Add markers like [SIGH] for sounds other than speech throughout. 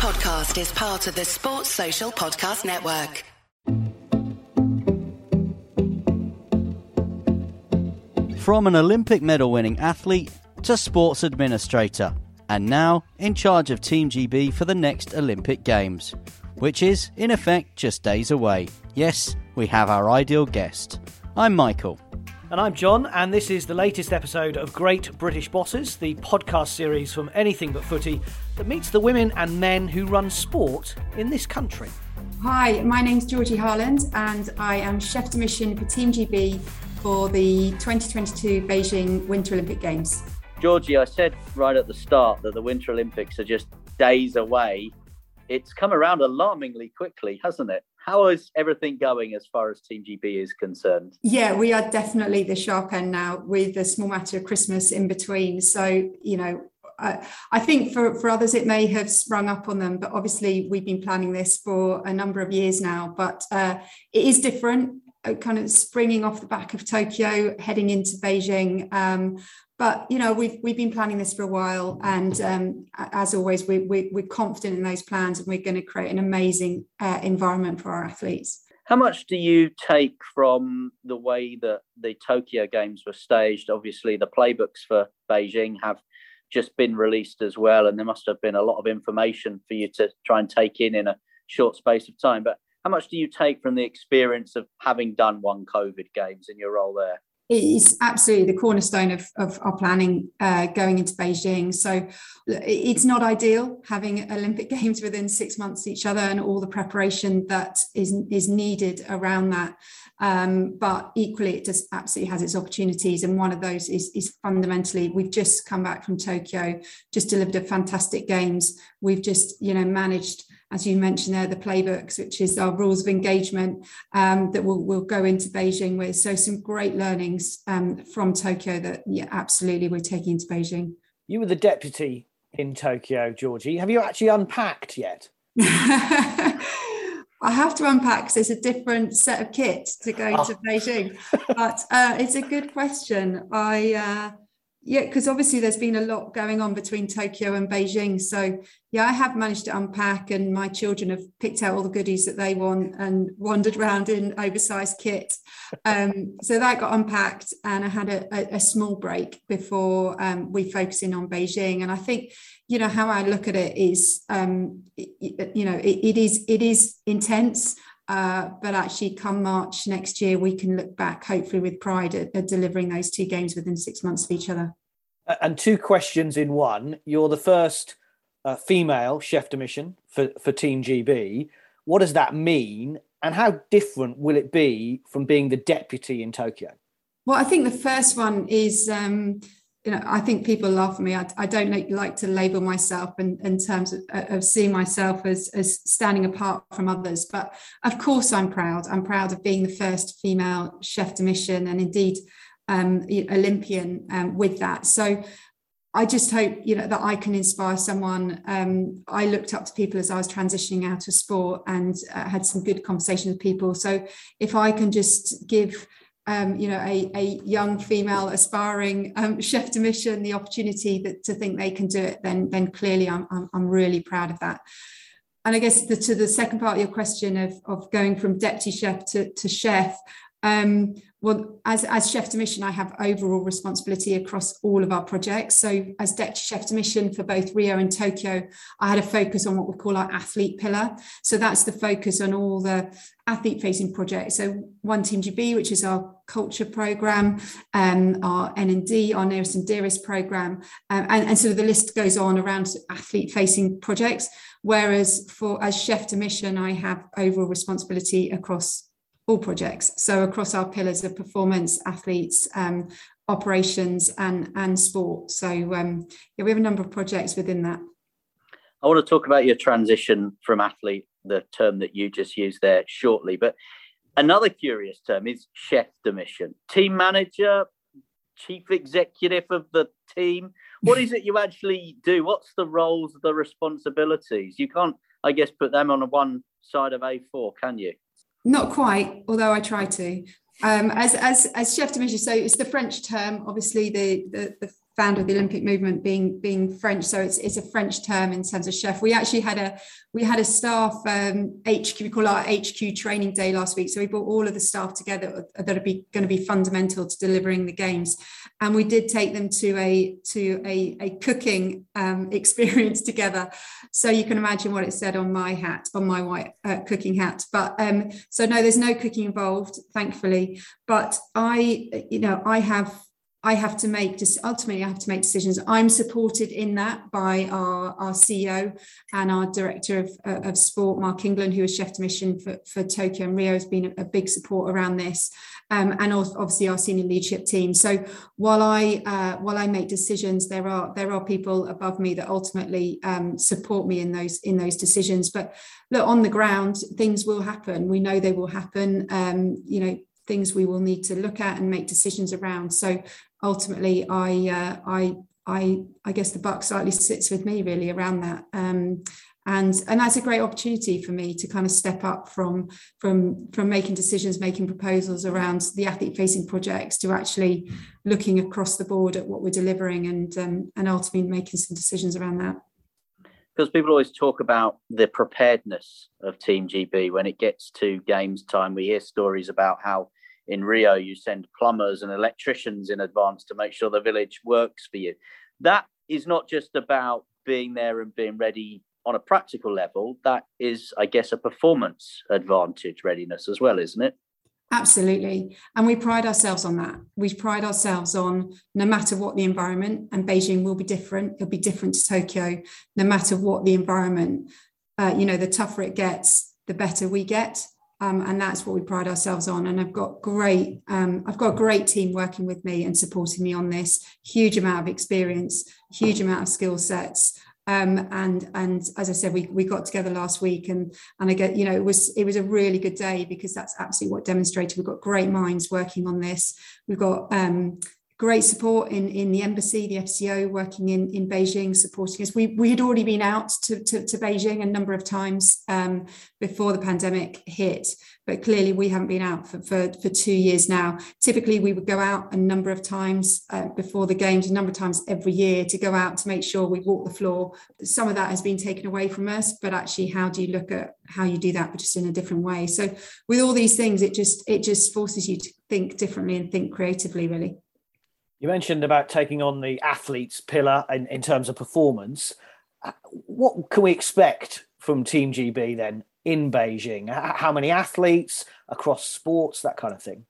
podcast is part of the Sports Social Podcast Network. From an Olympic medal winning athlete to sports administrator, and now in charge of Team GB for the next Olympic Games, which is, in effect, just days away. Yes, we have our ideal guest. I'm Michael. And I'm John, and this is the latest episode of Great British Bosses, the podcast series from Anything But Footy that meets the women and men who run sport in this country. Hi, my name's Georgie Harland, and I am chef de mission for Team GB for the 2022 Beijing Winter Olympic Games. Georgie, I said right at the start that the Winter Olympics are just days away. It's come around alarmingly quickly, hasn't it? How is everything going as far as Team GB is concerned? Yeah, we are definitely the sharp end now with a small matter of Christmas in between. So, you know, I, I think for, for others it may have sprung up on them, but obviously we've been planning this for a number of years now. But uh, it is different, uh, kind of springing off the back of Tokyo, heading into Beijing. Um, but you know we've we've been planning this for a while and um, as always we, we, we're confident in those plans and we're going to create an amazing uh, environment for our athletes how much do you take from the way that the tokyo games were staged obviously the playbooks for beijing have just been released as well and there must have been a lot of information for you to try and take in in a short space of time. But how much do you take from the experience of having done one covid games in your role there it's absolutely the cornerstone of, of our planning uh, going into Beijing. So it's not ideal having Olympic [LAUGHS] Games within six months each other and all the preparation that is, is needed around that. Um, but equally, it just absolutely has its opportunities. And one of those is, is fundamentally, we've just come back from Tokyo, just delivered a fantastic games. We've just, you know, managed as you mentioned there, the playbooks, which is our rules of engagement um, that we'll, we'll, go into Beijing with. So some great learnings um, from Tokyo that, yeah, absolutely we're taking into Beijing. You were the deputy in Tokyo, Georgie. Have you actually unpacked yet? [LAUGHS] I have to unpack because it's a different set of kit to go oh. to Beijing. But uh, it's a good question. I uh, yeah, because obviously there's been a lot going on between Tokyo and Beijing. So yeah, I have managed to unpack, and my children have picked out all the goodies that they want and wandered around in oversized kit. Um, so that got unpacked, and I had a, a, a small break before um, we focus in on Beijing. And I think you know how I look at it is, um, it, you know, it, it is it is intense. Uh, but actually, come March next year, we can look back, hopefully, with pride at, at, delivering those two games within six months of each other. And two questions in one. You're the first uh, female chef de mission for, for Team GB. What does that mean? And how different will it be from being the deputy in Tokyo? Well, I think the first one is um, you know, I think people at me. I, I don't like, like, to label myself in, in terms of, of seeing myself as, as standing apart from others. But of course, I'm proud. I'm proud of being the first female chef de mission and indeed um, Olympian um, with that. So I just hope you know that I can inspire someone. Um, I looked up to people as I was transitioning out of sport and uh, had some good conversations with people. So if I can just give um, you know, a, a young female aspiring um, chef de mission the opportunity that, to think they can do it, then then clearly I'm, I'm, I'm really proud of that. And I guess the, to the second part of your question of, of going from deputy chef to, to chef, um, well, as, as chef de mission, I have overall responsibility across all of our projects. So, as deputy chef de mission for both Rio and Tokyo, I had a focus on what we call our athlete pillar. So, that's the focus on all the athlete facing projects. So, One Team GB, which is our culture program, um, our NND, our nearest and dearest program, um, and, and of the list goes on around athlete facing projects. Whereas, for as chef de mission, I have overall responsibility across all projects. So across our pillars of performance, athletes, um, operations, and and sport. So um, yeah, we have a number of projects within that. I want to talk about your transition from athlete, the term that you just used there, shortly. But another curious term is chef de mission, team manager, chief executive of the team. What is it you actually do? What's the roles, the responsibilities? You can't, I guess, put them on one side of A4, can you? Not quite, although I try to. Um, as as as chef de mission, so it's the French term. Obviously, the, the, the founder of the Olympic movement, being being French, so it's it's a French term in terms of chef. We actually had a we had a staff um, HQ, we call our HQ training day last week. So we brought all of the staff together that are be, going to be fundamental to delivering the games, and we did take them to a to a, a cooking um, [LAUGHS] experience together. So you can imagine what it said on my hat, on my white uh, cooking hat. But um, so no, there's no cooking involved, thankfully. But I, you know, I have I have to make ultimately I have to make decisions. I'm supported in that by our, our CEO and our director of, uh, of sport, Mark England, who is chef de mission for, for Tokyo and Rio, has been a, a big support around this, um, and obviously our senior leadership team. So while I uh, while I make decisions, there are there are people above me that ultimately um, support me in those in those decisions. But look on the ground, things will happen. We know they will happen. Um, you know things we will need to look at and make decisions around. So ultimately, I, uh, I, I, I guess the buck slightly sits with me really around that. Um, and and that's a great opportunity for me to kind of step up from from from making decisions making proposals around the athlete facing projects to actually looking across the board at what we're delivering and um, and ultimately making some decisions around that because people always talk about the preparedness of team gb when it gets to games time we hear stories about how in Rio, you send plumbers and electricians in advance to make sure the village works for you. That is not just about being there and being ready on a practical level. That is, I guess, a performance advantage readiness as well, isn't it? Absolutely. And we pride ourselves on that. We pride ourselves on no matter what the environment, and Beijing will be different, it'll be different to Tokyo, no matter what the environment. Uh, you know, the tougher it gets, the better we get. Um, and that's what we pride ourselves on. And I've got great, um, I've got a great team working with me and supporting me on this. Huge amount of experience, huge amount of skill sets. Um, and and as I said, we, we got together last week, and and I get you know it was it was a really good day because that's absolutely what demonstrated. We've got great minds working on this. We've got um, great support in, in the embassy, the FCO working in, in Beijing, supporting us. We, we had already been out to, to, to Beijing a number of times um, before the pandemic hit, but clearly we haven't been out for, for, for two years now. Typically, we would go out a number of times uh, before the games, a number of times every year to go out to make sure we walk the floor. Some of that has been taken away from us, but actually, how do you look at how you do that, but just in a different way? So, with all these things, it just it just forces you to think differently and think creatively, really. You mentioned about taking on the athletes pillar in, in terms of performance. Uh, what can we expect from Team GB then in Beijing? How many athletes across sports, that kind of thing?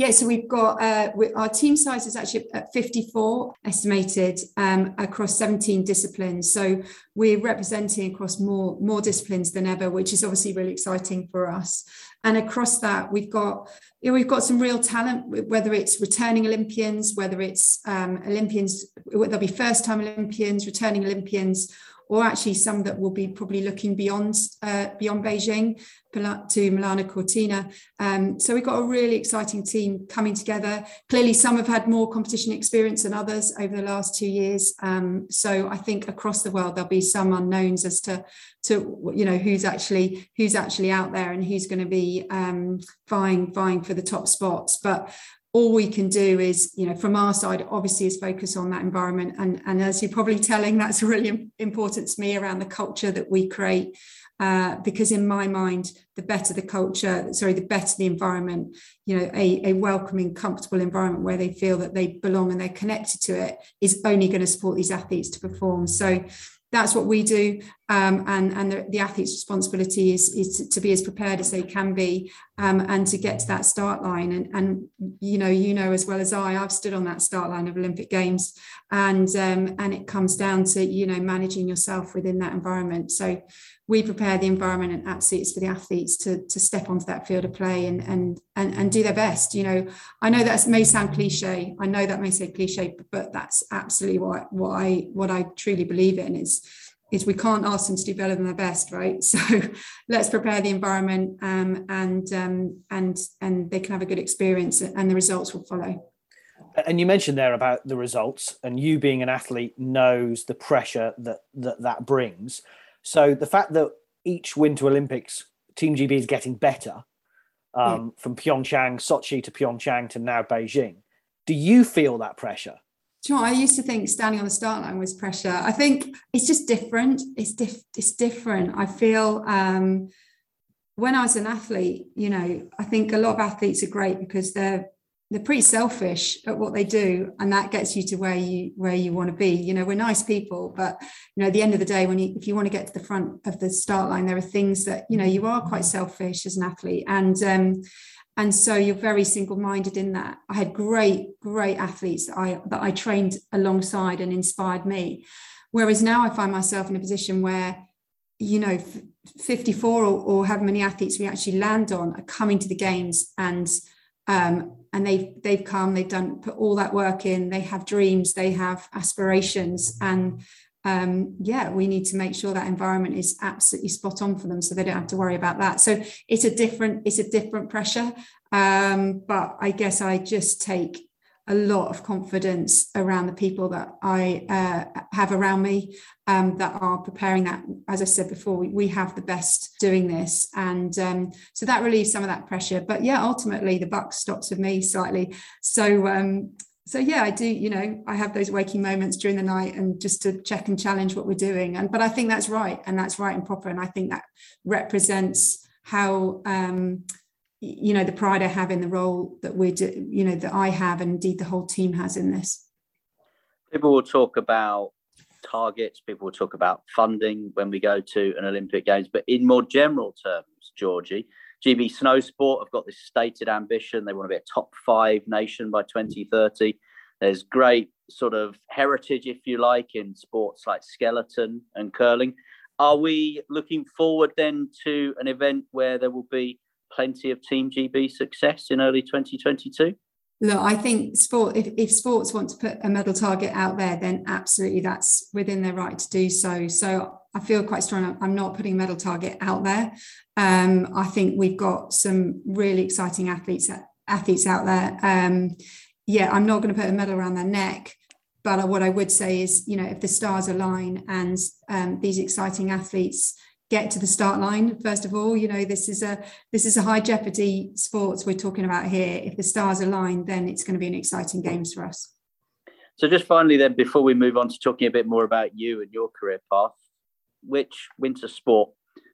Yeah, so we've got uh, our team size is actually at 54 estimated um, across 17 disciplines. So we're representing across more more disciplines than ever, which is obviously really exciting for us. And across that, we've got you know, we've got some real talent, whether it's returning Olympians, whether it's um, Olympians, there'll be first time Olympians, returning Olympians, or actually some that will be probably looking beyond uh, beyond Beijing to Milano Cortina. Um, so we've got a really exciting team coming together. Clearly, some have had more competition experience than others over the last two years. Um, so I think across the world there'll be some unknowns as to to you know who's actually who's actually out there and who's going to be um, vying vying for the top spots. But all we can do is, you know, from our side, obviously, is focus on that environment. And, and as you're probably telling, that's [LAUGHS] really important to me around the culture that we create. Uh, because in my mind, the better the culture, sorry, the better the environment, you know, a, a welcoming, comfortable environment where they feel that they belong and they're connected to it is only going to support these athletes to perform. So that's what we do. Um, and and the, the, athlete's responsibility is, is to, be as prepared as they can be um, and to get to that start line. And, and, you know, you know as well as I, I've stood on that start line of Olympic Games and, um, and it comes down to, you know, managing yourself within that environment. So we prepare the environment and absolutes for the athletes to, to step onto that field of play and, and, and, and do their best. You know, I know that may sound cliche. I know that may say cliche, but that's absolutely what, what I, what I truly believe in is, is we can't ask them to do better than their best, right? [LAUGHS] So let's prepare the environment um, and um, and and they can have a good experience, and the results will follow. And you mentioned there about the results, and you being an athlete knows the pressure that that, that brings. So the fact that each Winter Olympics, Team GB is getting better um, yeah. from Pyeongchang, Sochi to Pyeongchang to now Beijing. Do you feel that pressure? you know I used to think standing on the start line was pressure. I think it's just different. It's diff- it's different. I feel um, when I was an athlete, you know, I think a lot of athletes are great because they're they're pretty selfish at what they do and that gets you to where you where you want to be. You know we're nice people but you know at the end of the day when you if you want to get to the front of the start line there are things that you know you are quite selfish as an athlete and um and so you're very single-minded in that. I had great great athletes that i that i trained alongside and inspired me. Whereas now i find myself in a position where you know 54 or, or however many athletes we actually land on are coming to the games and um, and they've they've come they've done put all that work in they have dreams they have aspirations and um, yeah we need to make sure that environment is absolutely spot on for them so they don't have to worry about that. So it's a different it's a different pressure um, but i guess i just take a lot of confidence around the people that I uh, have around me um, that are preparing that. As I said before, we, we have the best doing this. And um, so that relieves some of that pressure. But yeah, ultimately the buck stops with me slightly. So, um, so yeah, I do, you know, I have those waking moments during the night and just to check and challenge what we're doing. And, but I think that's right. And that's right and proper. And I think that represents how, um, you know the pride I have in the role that we're do, you know that I have and indeed the whole team has in this. People will talk about targets. People will talk about funding when we go to an Olympic Games, but in more general terms, Georgie, GB Snow Sport have got this stated ambition. They want to be a top five nation by 2030. There's great sort of heritage, if you like, in sports like skeleton and curling. Are we looking forward then to an event where there will be plenty of Team GB success in early 2022? Look, I think sport. If, if sports want to put a medal target out there, then absolutely that's within their right to do so. So I feel quite strong. I'm not putting a medal target out there. Um, I think we've got some really exciting athletes athletes out there. Um, yeah, I'm not going to put a medal around their neck, but what I would say is, you know, if the stars align and um, these exciting athletes get to the start line first of all you know this is a this is a high jeopardy sports we're talking about here. If the stars align then it's going to be an exciting games for us. So just finally then before we move on to talking a bit more about you and your career path which winter sport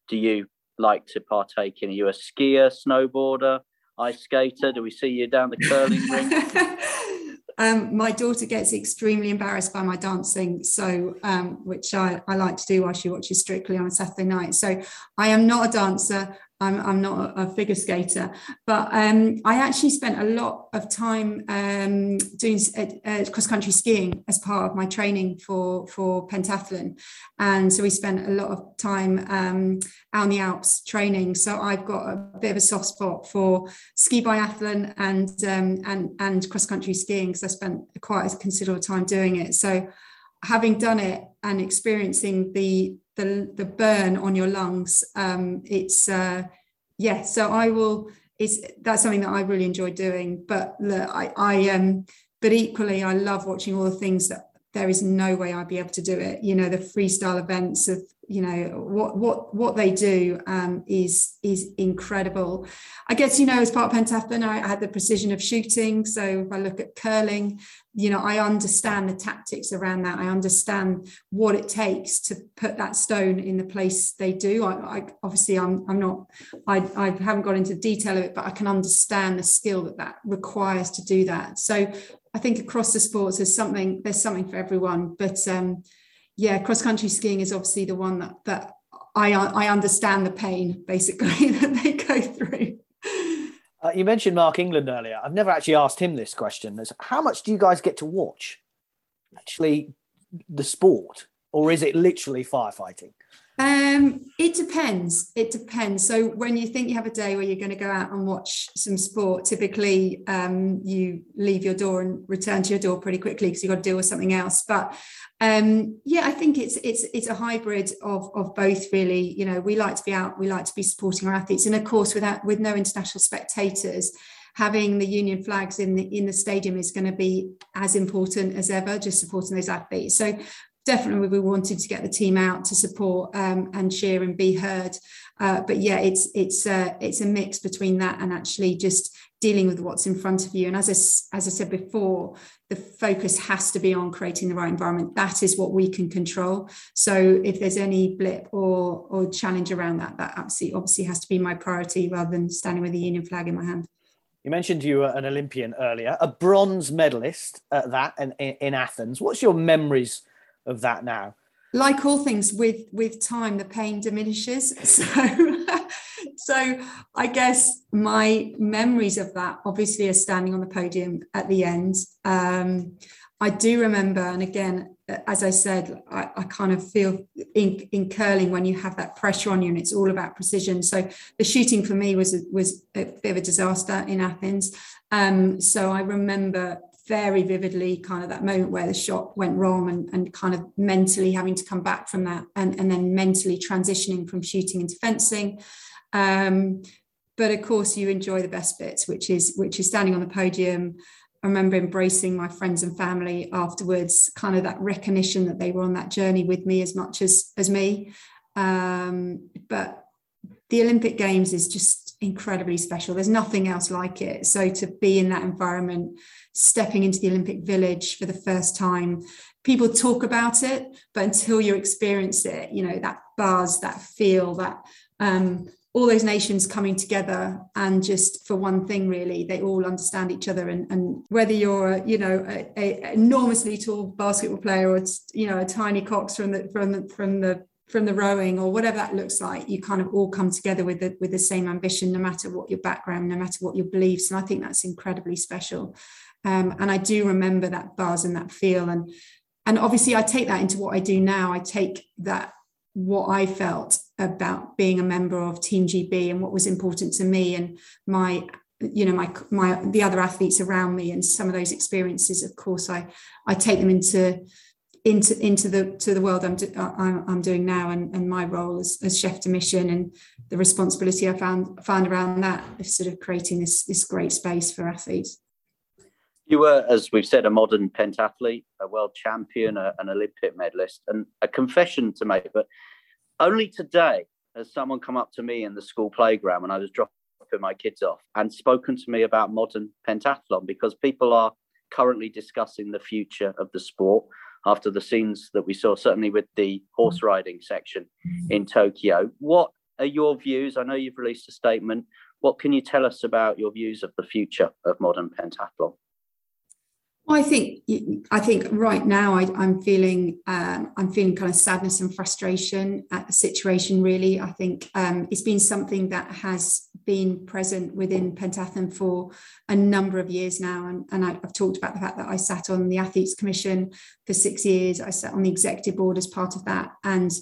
do you like to partake in? Are you a skier snowboarder ice skater? Do we see you down the curling [LAUGHS] ring Um, my daughter gets extremely embarrassed by my dancing, so um, which I, I like to do while she watches Strictly on a Saturday night. So I am not a dancer. I'm, I'm not a, figure skater, but um, I actually spent a lot of time um, doing uh, cross country skiing as part of my training for for pentathlon, and so we spent a lot of time um, out in the Alps training. So I've got a bit of a soft spot for ski biathlon and um, and and cross country skiing because I spent quite a considerable time doing it. So having done it and experiencing the the, the burn on your lungs um, it's uh, yeah so i will it's that's something that i really enjoy doing but look, i i um but equally i love watching all the things that there is no way I'd be able to do it. You know, the freestyle events of you know what what what they do um, is is incredible. I guess you know as part of pentathlon, I had the precision of shooting. So if I look at curling, you know, I understand the tactics around that. I understand what it takes to put that stone in the place they do. I, I obviously I'm I'm not I I haven't got into detail of it, but I can understand the skill that that requires to do that. So I think across the sports there's something there's something for everyone. But um, yeah, cross country skiing is obviously the one that that I I understand the pain basically [LAUGHS] that they go through. Uh, you mentioned Mark England earlier. I've never actually asked him this question. Is how much do you guys get to watch? Actually, the sport, or is it literally firefighting? Um, it depends. It depends. So when you think you have a day where you're going to go out and watch some sport, typically um, you leave your door and return to your door pretty quickly because you've got to deal with something else. But um, yeah, I think it's it's it's a hybrid of of both. Really, you know, we like to be out, we like to be supporting our athletes, and of course, without with no international spectators, having the union flags in the in the stadium is going to be as important as ever just supporting those athletes so definitely we wanted to get the team out to support um, and cheer and be heard. Uh, but yeah, it's it's uh, it's a mix between that and actually just dealing with what's in front of you. And as I, as I said before, the focus has to be on creating the right environment. That is what we can control. So if there's any blip or or challenge around that, that absolutely obviously has to be my priority rather than standing with the union flag in my hand. You mentioned you were an Olympian earlier, a bronze medalist at that in, in Athens. What's your memories of that now? Like all things, with with time, the pain diminishes. [LAUGHS] So so I guess my memories of that obviously are standing on the podium at the end. Um, I do remember, and again, as I said, I, I, kind of feel in, in curling when you have that pressure on you, and it's all about precision. So the shooting for me was was a bit of a disaster in Athens. Um, so I remember very vividly kind of that moment where the shot went wrong and, and kind of mentally having to come back from that and, and then mentally transitioning from shooting into fencing um, but of course, you enjoy the best bits, which is which is standing on the podium. I remember embracing my friends and family afterwards, kind of that recognition that they were on that journey with me as much as as me. Um, but the Olympic Games is just incredibly special. There's nothing else like it. So to be in that environment, stepping into the Olympic Village for the first time, people talk about it, but until you experience it, you know that buzz, that feel, that um, all those nations coming together and just for one thing really they all understand each other and, and whether you're a, you know a, a enormously tall basketball player or you know a tiny cox from the from the from the from the rowing or whatever that looks like you kind of all come together with the with the same ambition no matter what your background no matter what your beliefs. And i think that's incredibly special. Um, and i do remember that buzz and that feel. And and obviously i take that into what i do now. I take that what I felt about being a member of Team GB and what was important to me and my you know my my the other athletes around me and some of those experiences of course I I take them into into into the to the world I'm do, uh, I'm, doing now and, and my role as, as chef de mission and the responsibility I found found around that of sort of creating this this great space for athletes. You were, as we've said, a modern pentathlete, a world champion, a, an Olympic medalist, and a confession to make. But only today has someone come up to me in the school playground when I was dropping my kids off and spoken to me about modern pentathlon because people are currently discussing the future of the sport after the scenes that we saw, certainly with the horse mm. riding section in Tokyo. What are your views? I know you've released a statement. What can you tell us about your views of the future of modern pentathlon? Well, I think I think right now I, am feeling um, I'm feeling kind of sadness and frustration at the situation. Really, I think um, it's been something that has been present within pentathlon for a number of years now, and, and I, have talked about the fact that I sat on the athletes commission for six years. I sat on the executive board as part of that, and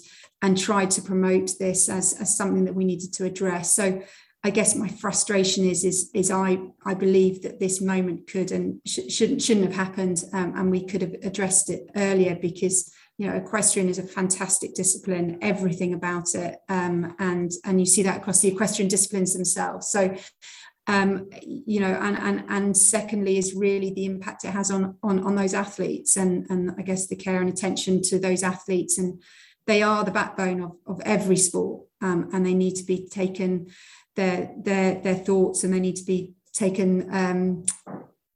and tried to promote this as, as something that we needed to address. So I guess my frustration is is is I I believe that this moment could and sh- shouldn't shouldn't have happened, um, and we could have addressed it earlier because you know equestrian is a fantastic discipline, everything about it, um, and and you see that across the equestrian disciplines themselves. So. Um, you know, and and and secondly is really the impact it has on on on those athletes, and and I guess the care and attention to those athletes, and they are the backbone of of every sport, um, and they need to be taken their their their thoughts and they need to be taken um,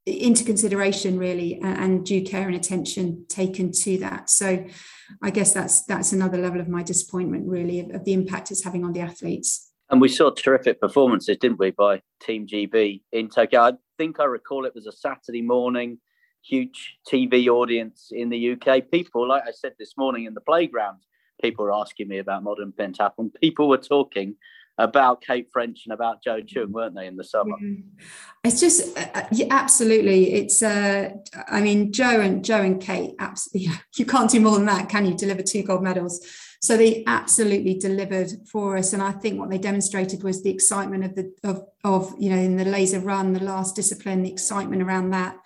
into consideration really and, and, due care and attention taken to that. So i guess that's that's another level of my disappointment really of, of the impact it's having on the athletes. And we saw terrific performances didn't we by team gb in tokyo? I think i recall it was a saturday morning huge tv audience in the uk people like i said this morning in the playground people were asking me about modern pentathlon people were talking about Kate French and about Joe Choong, weren't they, in the summer? It's just uh, uh, yeah, absolutely. It's uh, I mean, Joe and Joe and Kate, absolutely. [LAUGHS] You can't do more than that, can you? Deliver two gold medals. So they absolutely delivered for us, and I think what they demonstrated was the excitement of the of of you know in the laser run, the last discipline, the excitement around that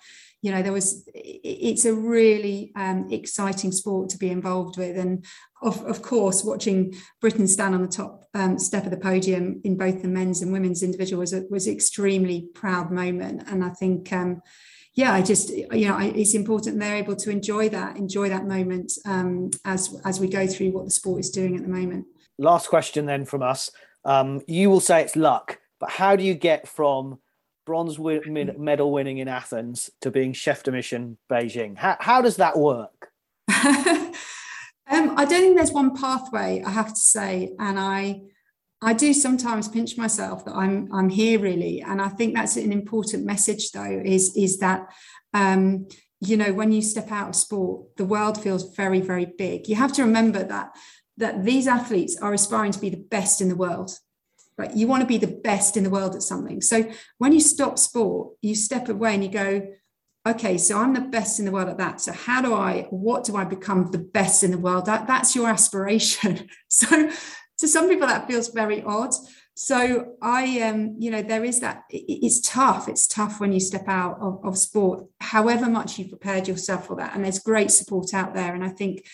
you know there was it's a really um, exciting sport to be involved with. And of, of course watching britain stand on the top um, step of the podium in both the men's and women's individual was a, was extremely proud moment. And i think um, yeah i just you know it's important they're able to enjoy that enjoy that moment um, as as we go through what the sport is doing at the moment. Last question then from us. Um, you will say it's luck but how do you get from bronze medal winning in Athens to being chef de mission Beijing? How, how does that work? [LAUGHS] um, I don't think there's one pathway, I have to say. And I I do sometimes pinch myself that I'm I'm here really. And I think that's an important message though, is, is that um, you know, when you step out of sport, the world feels very, very big. You have to remember that that these athletes are aspiring to be the best in the world right? You want to be the best in the world at something. So when you stop sport you step away and you go okay so i'm the best in the world at that. So how do i what do i become the best in the world? That that's your aspiration. [LAUGHS] So to some people that feels very odd. So i um you know there is that it's tough. It's tough when you step out of, of sport however much you've prepared yourself for that. And there's great support out there. And i think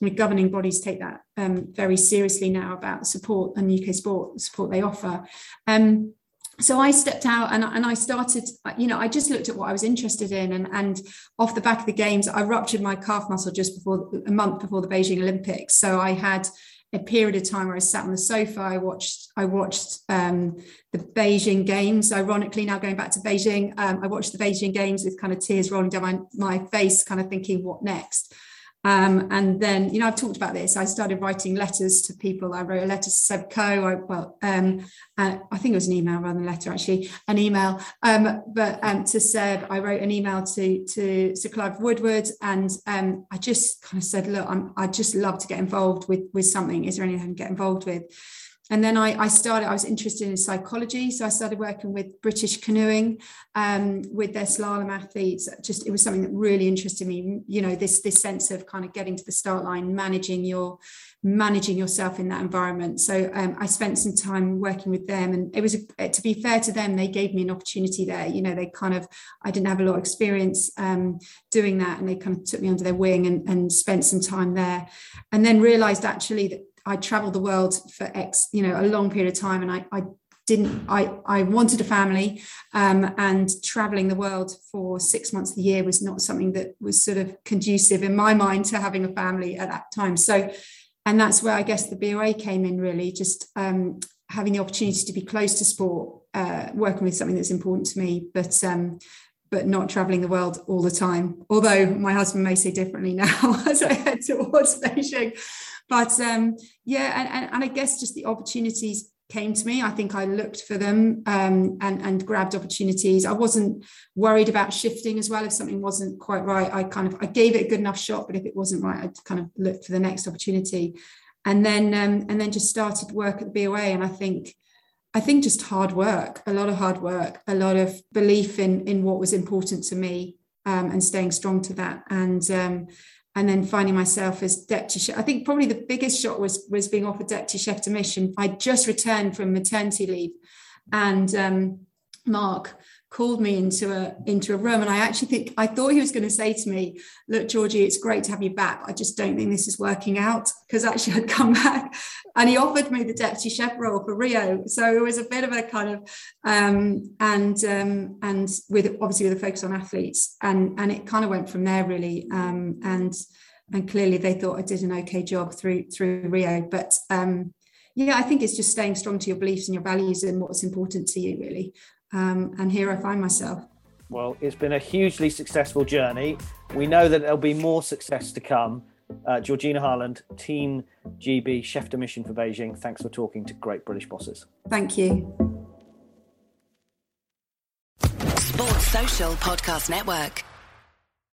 governing bodies take that um, very seriously now about support and UK sport support they offer. Um, so I stepped out and, and I started, you know, I just looked at what I was interested in. And, and off the back of the games, I ruptured my calf muscle just before a month before the Beijing Olympics. So I had a period of time where I sat on the sofa. I watched, I watched um, the Beijing games. Ironically, now going back to Beijing, um, I watched the Beijing games with kind of tears rolling down my, my face, kind of thinking, what next? Um, and then, you know, I've talked about this. I started writing letters to people. I wrote a letter to Seb Coe. I, well, um, uh, I think it was an email rather than a letter, actually, an email. Um, but um, to Seb, I wrote an email to to Sir Clive Woodward, and um, I just kind of said, look, I'm, I'd just love to get involved with with something. Is there anything I can get involved with? And then I, I, started, I was interested in psychology. So I started working with British canoeing, um, with their slalom athletes. Just, it was something that really interested me, you know, this, this sense of kind of getting to the start line, managing your, managing yourself in that environment. So um, I spent some time working with them and it was, to be fair to them, they gave me an opportunity there. You know, they kind of, I didn't have a lot of experience um, doing that and they kind of took me under their wing and, and spent some time there and then realized actually that I traveled the world for X, you know, a long period of time, and I, I didn't. I I wanted a family, um, and traveling the world for six months of the year was not something that was sort of conducive in my mind to having a family at that time. So, and that's where I guess the BOA came in. Really, just um, having the opportunity to be close to sport, uh, working with something that's important to me, but um, but not traveling the world all the time. Although my husband may say differently [LAUGHS] now as I head towards [LAUGHS] Beijing. But um, yeah, and, and, and I guess just the opportunities came to me. I think I looked for them um, and, and grabbed opportunities. I wasn't worried about shifting as well. If something wasn't quite right, I kind of I gave it a good enough shot. But if it wasn't right, I'd kind of looked for the next opportunity. And then um, and then just started work at the BOA. And I think I think just hard work, a lot of hard work, a lot of belief in in what was important to me um, and staying strong to that. And um, and then finding myself as deputy chef. I think probably the biggest shock was was being offered deputy chef de mission. I just returned from maternity leave, and um, Mark called me into a into a room and I actually think I thought he was going to say to me look Georgie it's great to have you back. I just don't think this is working out. Because actually I'd come [LAUGHS] back and he offered me the deputy chef role for Rio. So it was a bit of a kind of um, and um, and with obviously with a focus on athletes and and it kind of went from there really. Um, and and clearly they thought I did an okay job through through Rio. But um, yeah, I think it's just staying strong to your beliefs and your values and what's important to you, really. Um, and here I find myself. Well, it's been a hugely successful journey. We know that there'll be more success to come. Uh, Georgina Harland, Team GB, Chef de Mission for Beijing. Thanks for talking to Great British Bosses. Thank you. Sports Social Podcast Network.